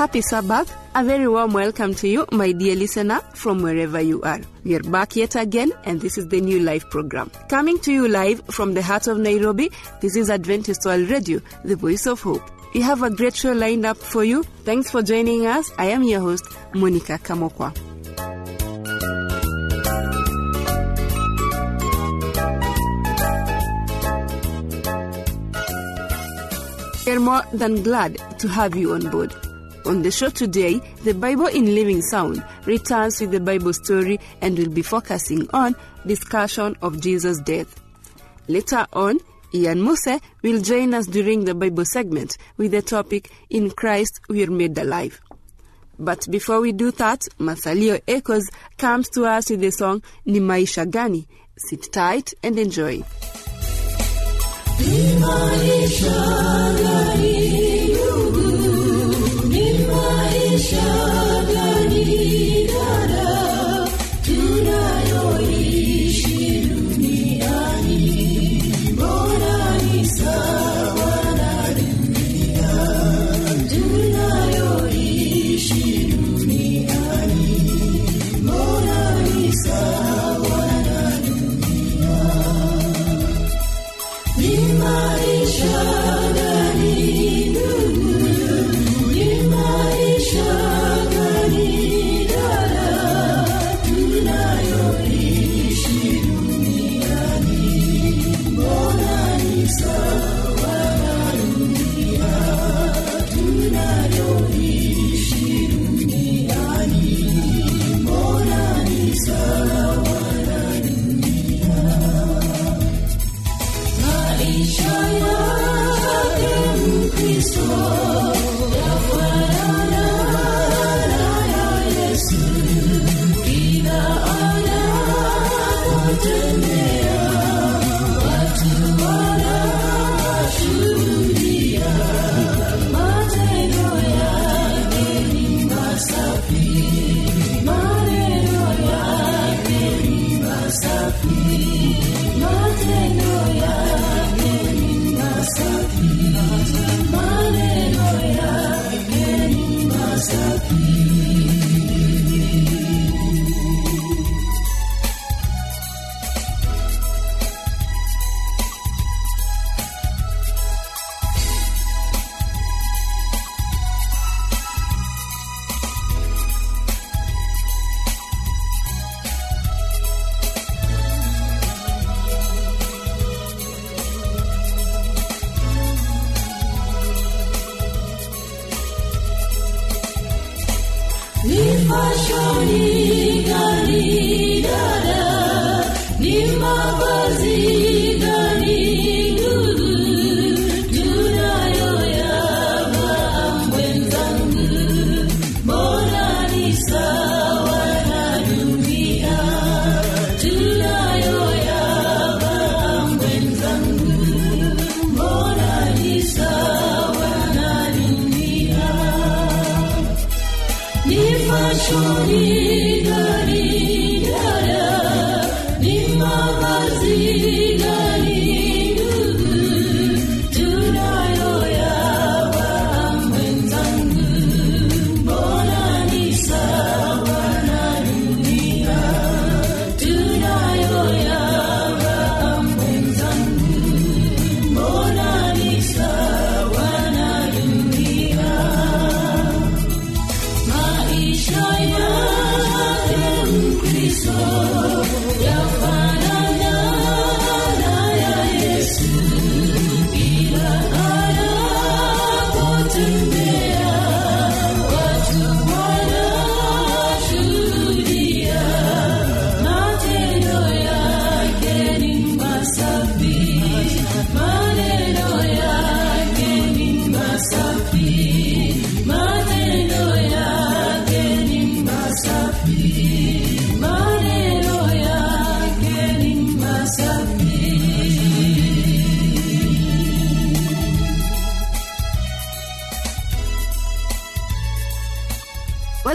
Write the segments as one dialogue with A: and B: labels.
A: Happy Sabbath. A very warm welcome to you, my dear listener, from wherever you are. We are back yet again, and this is the new life program. Coming to you live from the heart of Nairobi, this is Adventist World Radio, the voice of hope. We have a great show lined up for you. Thanks for joining us. I am your host, Monica Kamokwa. We are more than glad to have you on board. On the show today, the Bible in Living Sound returns with the Bible story and will be focusing on discussion of Jesus' death. Later on, Ian Muse will join us during the Bible segment with the topic In Christ We Are Made Alive. But before we do that, Masalio Echoes comes to us with the song Ni Maisha Gani. Sit tight and enjoy. 说你的。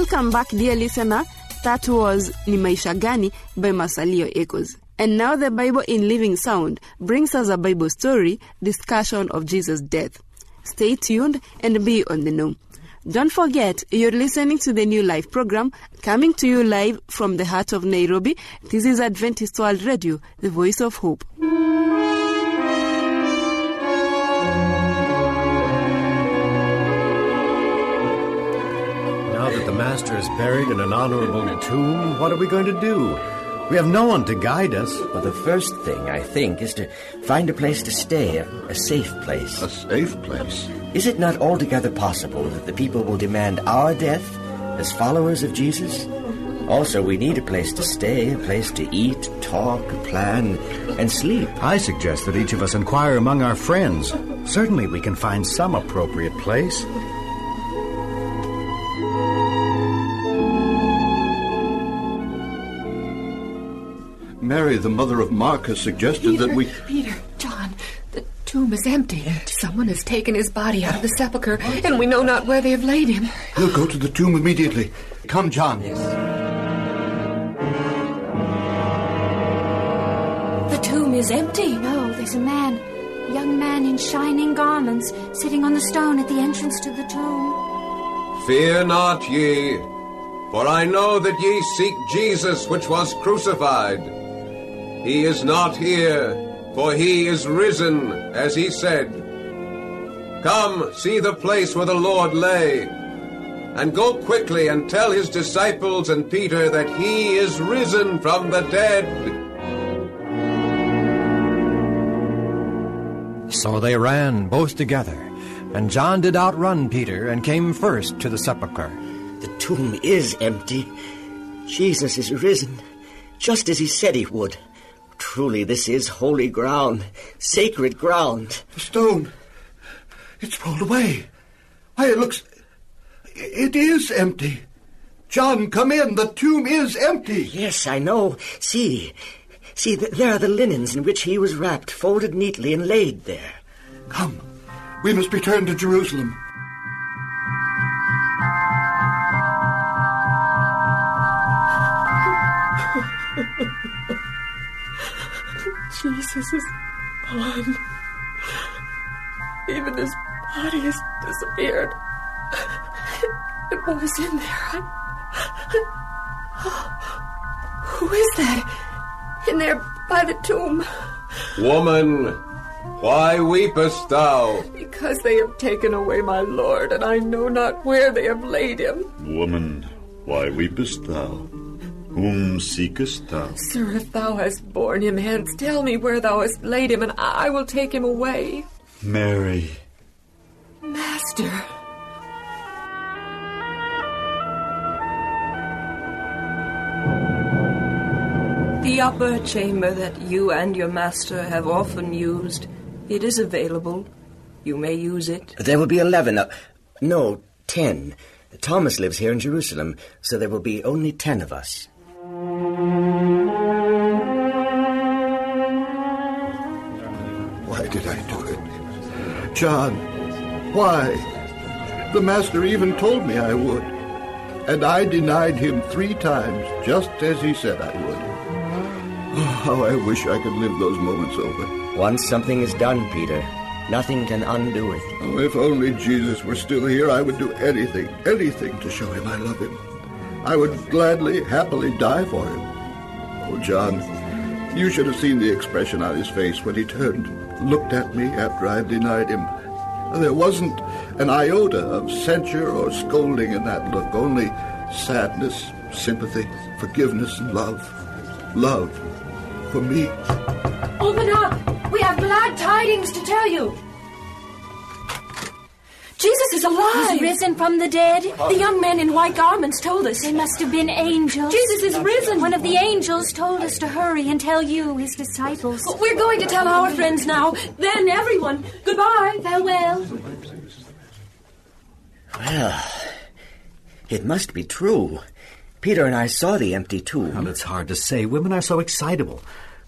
A: Welcome back, dear listener. That was Ni Maisha Gani by Masalio Echoes. And now the Bible in Living Sound brings us a Bible story discussion of Jesus' death. Stay tuned and be on the know. Don't forget, you're listening to the New Life program coming to you live from the heart of Nairobi. This is Adventist World Radio, the voice of hope.
B: Master is buried in an honorable tomb, what are we going to do? We have no one to guide us.
C: Well, the first thing, I think, is to find a place to stay, a, a safe place.
D: A safe place?
C: Is it not altogether possible that the people will demand our death as followers of Jesus? Also, we need a place to stay, a place to eat, talk, plan, and sleep.
B: I suggest that each of us inquire among our friends. Certainly we can find some appropriate place.
D: Mary, the mother of Mark, has suggested
E: Peter,
D: that we.
E: Peter, John, the tomb is empty. Someone has taken his body out of the sepulchre, and we know not where they have laid him.
D: We'll go to the tomb immediately. Come, John. Yes.
F: The tomb is empty.
G: No, there's a man, a young man in shining garments, sitting on the stone at the entrance to the tomb.
H: Fear not ye, for I know that ye seek Jesus which was crucified. He is not here, for he is risen, as he said. Come, see the place where the Lord lay, and go quickly and tell his disciples and Peter that he is risen from the dead.
B: So they ran both together, and John did outrun Peter and came first to the sepulchre.
C: The tomb is empty. Jesus is risen, just as he said he would. Truly, this is holy ground, sacred ground.
D: The stone. It's rolled away. Why, it looks. It is empty. John, come in. The tomb is empty.
C: Yes, I know. See. See, th- there are the linens in which he was wrapped, folded neatly and laid there.
D: Come. We must return to Jerusalem.
E: Jesus is gone. Even his body has disappeared. And what was in there? I... Who is that? In there by the tomb?
H: Woman, why weepest thou?
E: Because they have taken away my Lord, and I know not where they have laid him.
I: Woman, why weepest thou? Whom seekest thou?
E: Sir, if thou hast borne him hence, tell me where thou hast laid him, and I will take him away.
I: Mary.
E: Master.
J: The upper chamber that you and your master have often used, it is available. You may use it.
C: There will be eleven. Uh, no, ten. Thomas lives here in Jerusalem, so there will be only ten of us.
D: Why did I do it? John, why? The master even told me I would. And I denied him three times, just as he said I would. Oh, how I wish I could live those moments over.
C: Once something is done, Peter, nothing can undo it.
D: Oh, if only Jesus were still here, I would do anything, anything to show him I love him. I would gladly, happily die for him. Oh, John, you should have seen the expression on his face when he turned, looked at me after I had denied him. There wasn't an iota of censure or scolding in that look, only sadness, sympathy, forgiveness, and love. Love for me.
F: Open up! We have glad tidings to tell you.
E: Jesus is alive!
G: He's risen from the dead.
F: The young men in white garments told us.
G: They must have been angels.
F: Jesus is risen.
G: One of the angels told us to hurry and tell you, his disciples.
F: We're going to tell our friends now. Then everyone. Goodbye.
G: Farewell.
C: Well, it must be true. Peter and I saw the empty tomb.
B: Well, it's hard to say. Women are so excitable.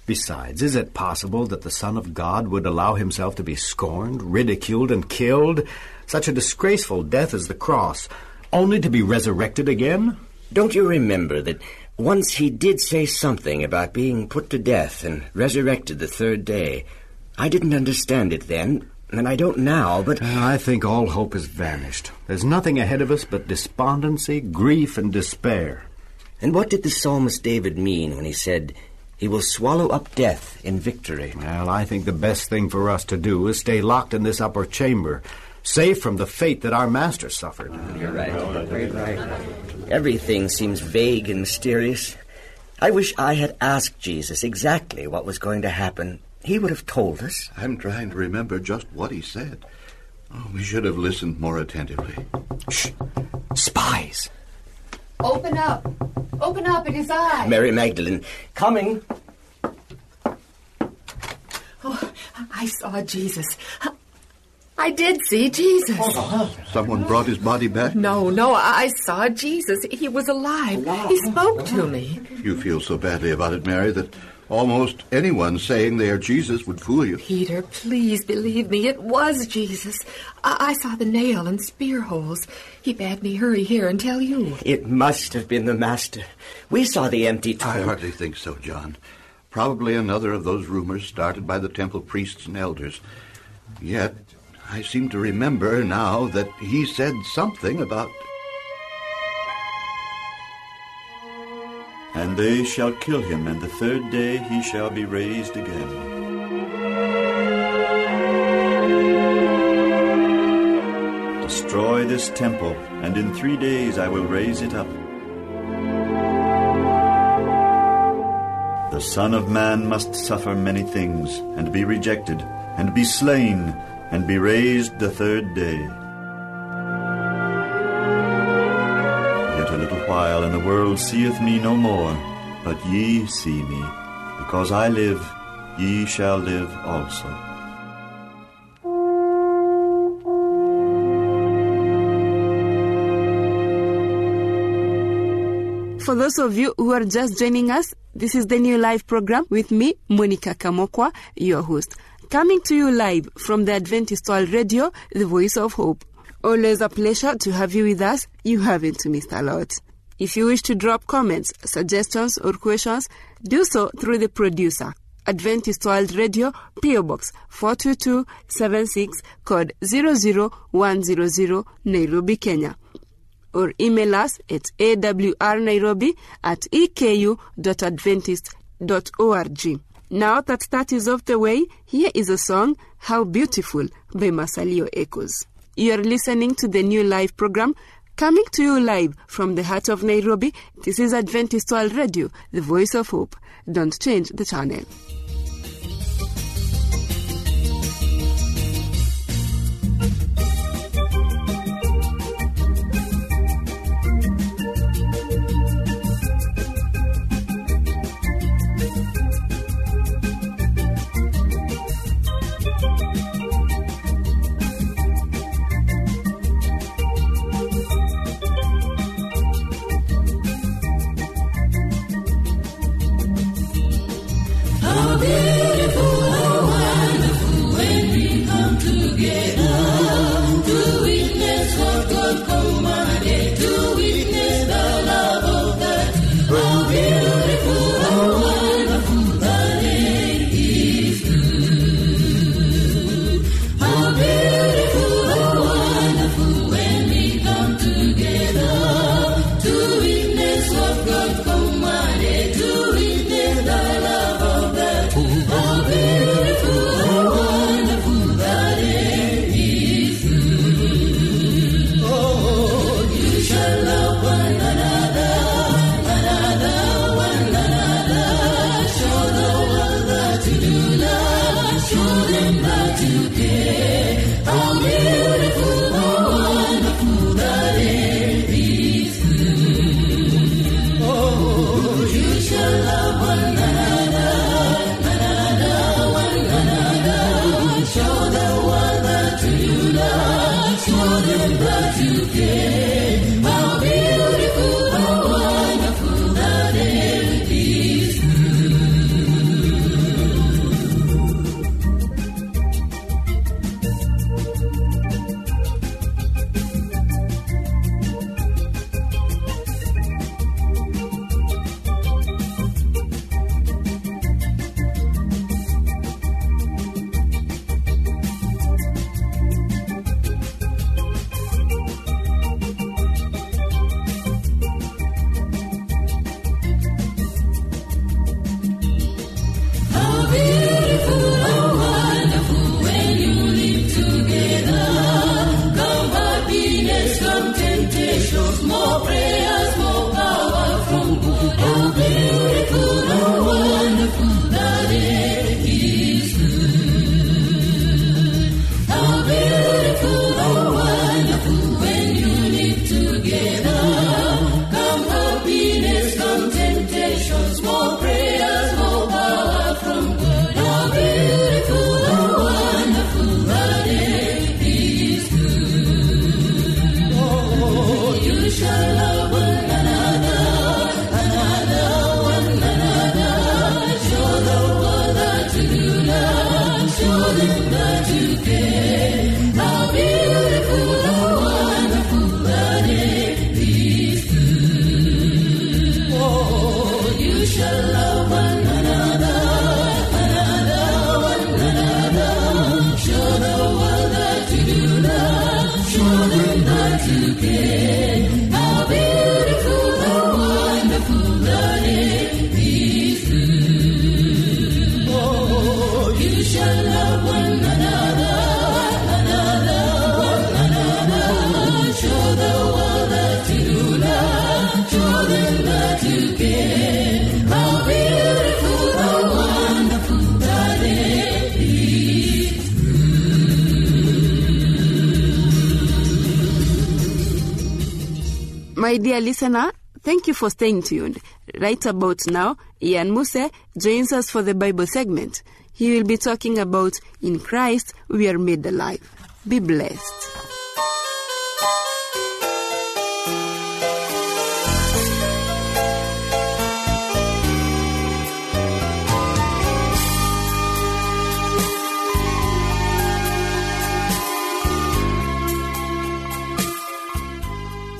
B: Besides, is it possible that the Son of God would allow himself to be scorned, ridiculed, and killed? Such a disgraceful death as the cross, only to be resurrected again?
C: Don't you remember that once he did say something about being put to death and resurrected the third day? I didn't understand it then, And I don't now, but.
B: Uh, I think all hope has vanished. There's nothing ahead of us but despondency, grief, and despair.
C: And what did the psalmist David mean when he said, He will swallow up death in victory?
B: Well, I think the best thing for us to do is stay locked in this upper chamber, safe from the fate that our master suffered.
C: You're right. Very right. Everything seems vague and mysterious. I wish I had asked Jesus exactly what was going to happen. He would have told us.
D: I'm trying to remember just what he said. Oh, we should have listened more attentively.
B: Shh! Spies!
E: Open up! Open up, it is I!
C: Mary Magdalene, coming.
E: Oh, I saw Jesus. I did see Jesus. Oh, uh-huh.
D: Someone brought his body back?
E: No, no, I saw Jesus. He was alive. Oh, he spoke to me.
D: You feel so badly about it, Mary, that almost anyone saying they are Jesus would fool you.
E: Peter, please believe me. It was Jesus. I, I saw the nail and spear holes. He bade me hurry here and tell you.
C: It must have been the Master. We saw the empty tomb.
D: I hardly think so, John. Probably another of those rumors started by the temple priests and elders. Yet, I seem to remember now that he said something about.
I: And they shall kill him, and the third day he shall be raised again. Destroy this temple, and in three days I will raise it up. The Son of Man must suffer many things, and be rejected, and be slain, and be raised the third day. Yet a little while, and the world seeth me no more, but ye see me. Because I live, ye shall live also.
K: For those of you who are just joining us, this is the new life program with me, Monica Kamokwa, your host. Coming to you live from the Adventist World Radio, the voice of hope. Always a pleasure to have you with us. You haven't missed a lot. If you wish to drop comments, suggestions, or questions, do so through the producer. Adventist World Radio, PO Box 42276, code 00100, Nairobi, Kenya. Or email us at awrnairobi at eku.adventist.org. Now that that is off the way, here is a song, How Beautiful by Masalio Echoes. You are listening to the new life program coming to you live from the heart of Nairobi. This is Adventist World Radio, the voice of hope. Don't change the channel.
L: Yeah.
A: My dear listener, thank you for staying tuned. Right about now, Ian Muse joins us for the Bible segment. He will be talking about In Christ we are made alive. Be blessed.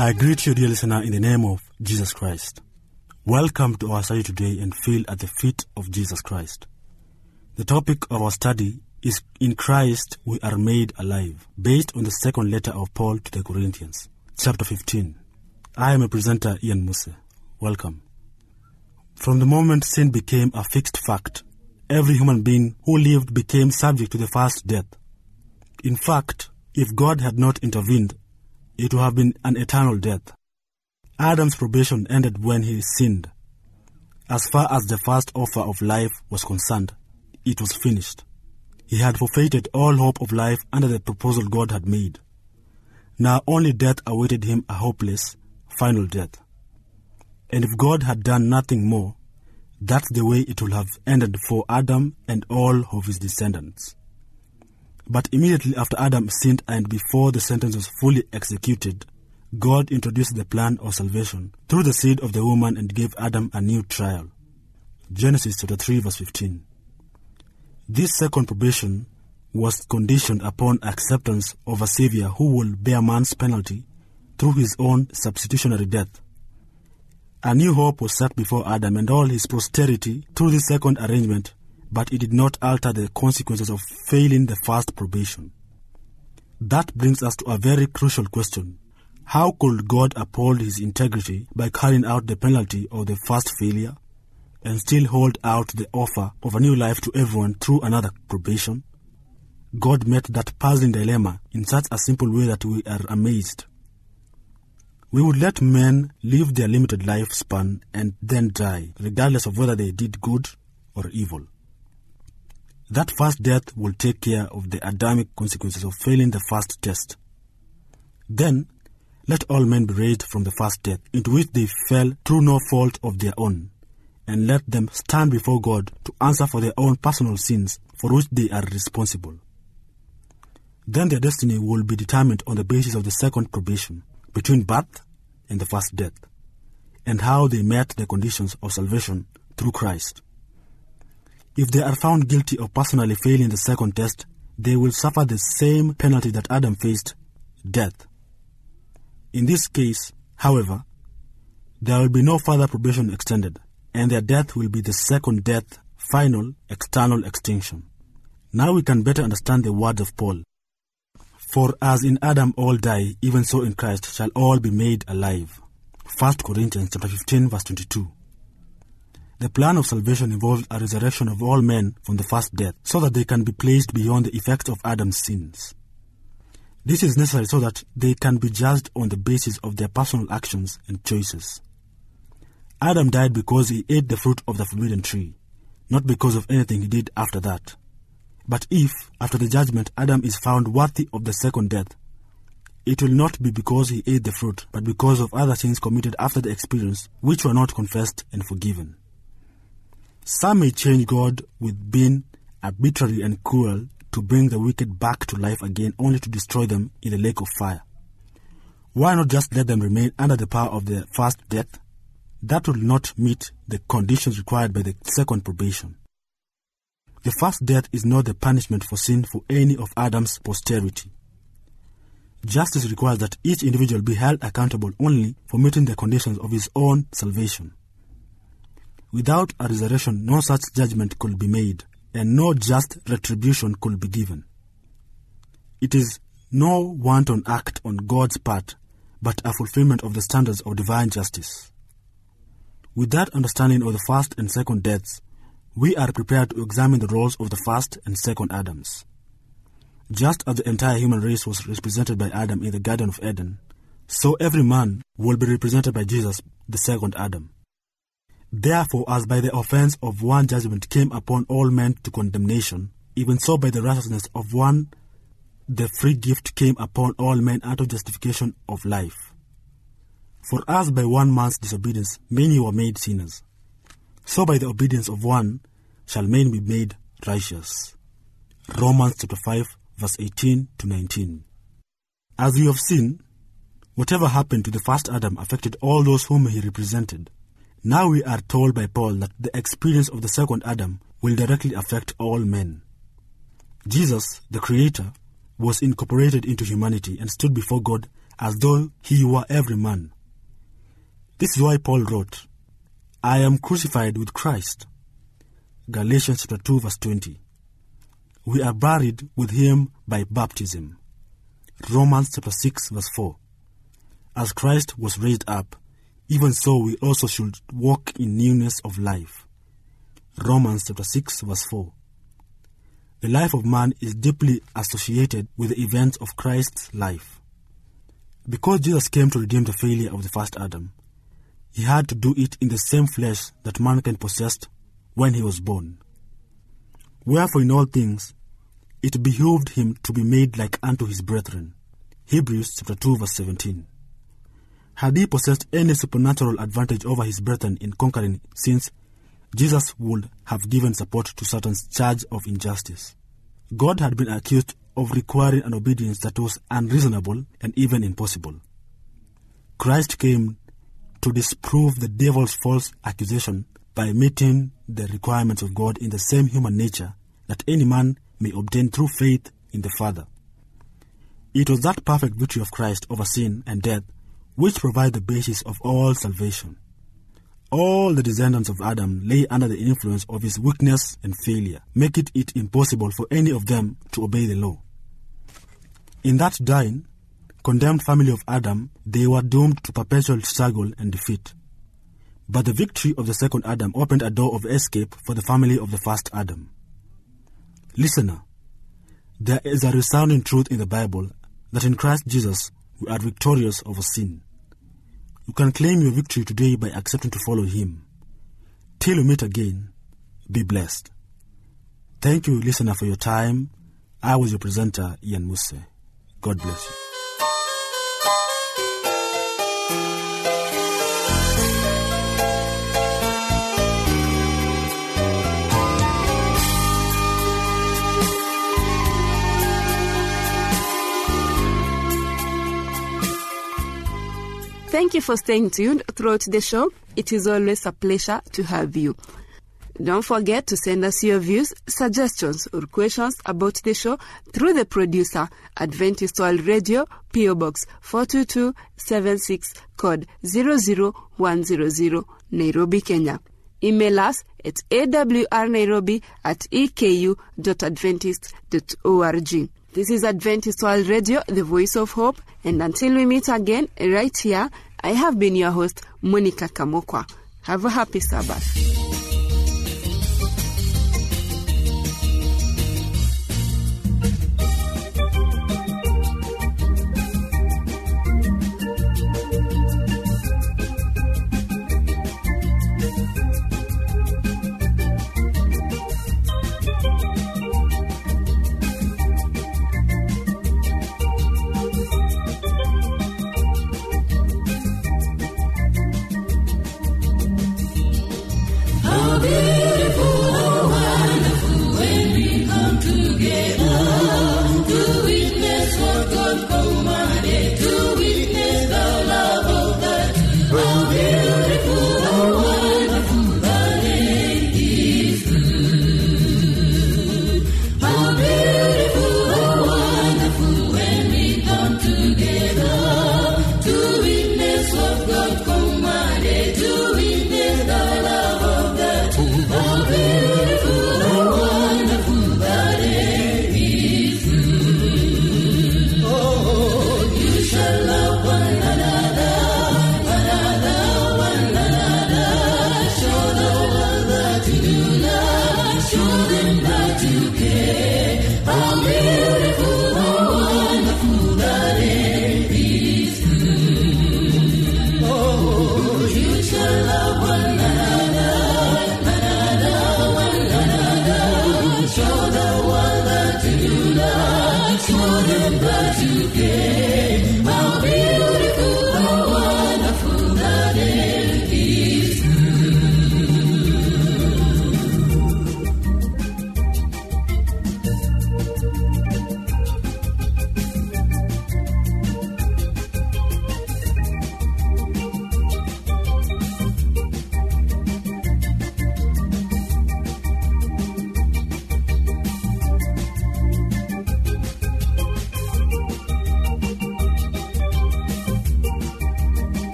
M: I greet you, dear listener, in the name of Jesus Christ. Welcome to our study today and feel at the feet of Jesus Christ. The topic of our study is In Christ we are made alive, based on the second letter of Paul to the Corinthians, chapter 15. I am a presenter, Ian Muse. Welcome. From the moment sin became a fixed fact, every human being who lived became subject to the first death. In fact, if God had not intervened, it would have been an eternal death. Adam's probation ended when he sinned. As far as the first offer of life was concerned, it was finished. He had forfeited all hope of life under the proposal God had made. Now only death awaited him a hopeless, final death. And if God had done nothing more, that's the way it would have ended for Adam and all of his descendants. But immediately after Adam sinned and before the sentence was fully executed, God introduced the plan of salvation through the seed of the woman and gave Adam a new trial. Genesis chapter 3 verse 15. This second probation was conditioned upon acceptance of a Savior who will bear man's penalty through his own substitutionary death. A new hope was set before Adam and all his posterity through this second arrangement but it did not alter the consequences of failing the first probation. That brings us to a very crucial question. How could God uphold his integrity by carrying out the penalty of the first failure and still hold out the offer of a new life to everyone through another probation? God met that puzzling dilemma in such a simple way that we are amazed. We would let men live their limited lifespan and then die, regardless of whether they did good or evil. That first death will take care of the Adamic consequences of failing the first test. Then, let all men be raised from the first death, into which they fell through no fault of their own, and let them stand before God to answer for their own personal sins for which they are responsible. Then their destiny will be determined on the basis of the second probation, between birth and the first death, and how they met the conditions of salvation through Christ. If they are found guilty of personally failing the second test, they will suffer the same penalty that Adam faced death. In this case, however, there will be no further probation extended, and their death will be the second death, final, external extinction. Now we can better understand the words of Paul. For as in Adam all die, even so in Christ shall all be made alive. 1 Corinthians chapter 15 verse 22. The plan of salvation involves a resurrection of all men from the first death, so that they can be placed beyond the effects of Adam's sins. This is necessary so that they can be judged on the basis of their personal actions and choices. Adam died because he ate the fruit of the forbidden tree, not because of anything he did after that. But if, after the judgment, Adam is found worthy of the second death, it will not be because he ate the fruit, but because of other sins committed after the experience, which were not confessed and forgiven. Some may change God with being arbitrary and cruel to bring the wicked back to life again only to destroy them in the lake of fire. Why not just let them remain under the power of the first death? That will not meet the conditions required by the second probation. The first death is not the punishment for sin for any of Adam's posterity. Justice requires that each individual be held accountable only for meeting the conditions of his own salvation. Without a resurrection, no such judgment could be made, and no just retribution could be given. It is no wanton act on God's part, but a fulfillment of the standards of divine justice. With that understanding of the first and second deaths, we are prepared to examine the roles of the first and second Adams. Just as the entire human race was represented by Adam in the Garden of Eden, so every man will be represented by Jesus, the second Adam. Therefore, as by the offense of one judgment came upon all men to condemnation, even so by the righteousness of one the free gift came upon all men unto justification of life. For as by one man's disobedience many were made sinners, so by the obedience of one shall men be made righteous. Romans chapter 5, verse 18 to 19. As we have seen, whatever happened to the first Adam affected all those whom he represented. Now we are told by Paul that the experience of the second Adam will directly affect all men. Jesus, the Creator, was incorporated into humanity and stood before God as though he were every man. This is why Paul wrote, I am crucified with Christ. Galatians chapter 2 verse 20. We are buried with him by baptism. Romans chapter 6 verse 4. As Christ was raised up, even so we also should walk in newness of life. Romans chapter 6 verse 4. The life of man is deeply associated with the events of Christ's life. Because Jesus came to redeem the failure of the first Adam, he had to do it in the same flesh that mankind possessed when he was born. Wherefore, in all things, it behooved him to be made like unto his brethren. Hebrews chapter 2 verse 17. Had he possessed any supernatural advantage over his brethren in conquering sins, Jesus would have given support to Satan's charge of injustice. God had been accused of requiring an obedience that was unreasonable and even impossible. Christ came to disprove the devil's false accusation by meeting the requirements of God in the same human nature that any man may obtain through faith in the Father. It was that perfect victory of Christ over sin and death which provide the basis of all salvation. All the descendants of Adam lay under the influence of his weakness and failure, making it impossible for any of them to obey the law. In that dying, condemned family of Adam, they were doomed to perpetual struggle and defeat. But the victory of the second Adam opened a door of escape for the family of the first Adam. Listener, there is a resounding truth in the Bible that in Christ Jesus we are victorious over sin. You can claim your victory today by accepting to follow Him. Till we meet again, be blessed. Thank you, listener, for your time. I was your presenter, Ian Muse. God bless you.
K: Thank you for staying tuned throughout the show. It is always a pleasure to have you. Don't forget to send us your views, suggestions, or questions about the show through the producer, Adventist World Radio, PO Box 42276, code 00100, Nairobi, Kenya. Email us at awrnairobi at eku.adventist.org. This is Adventist World Radio, the voice of hope, and until we meet again right here, I have been your host, Monica Kamokwa. Have a happy Sabbath.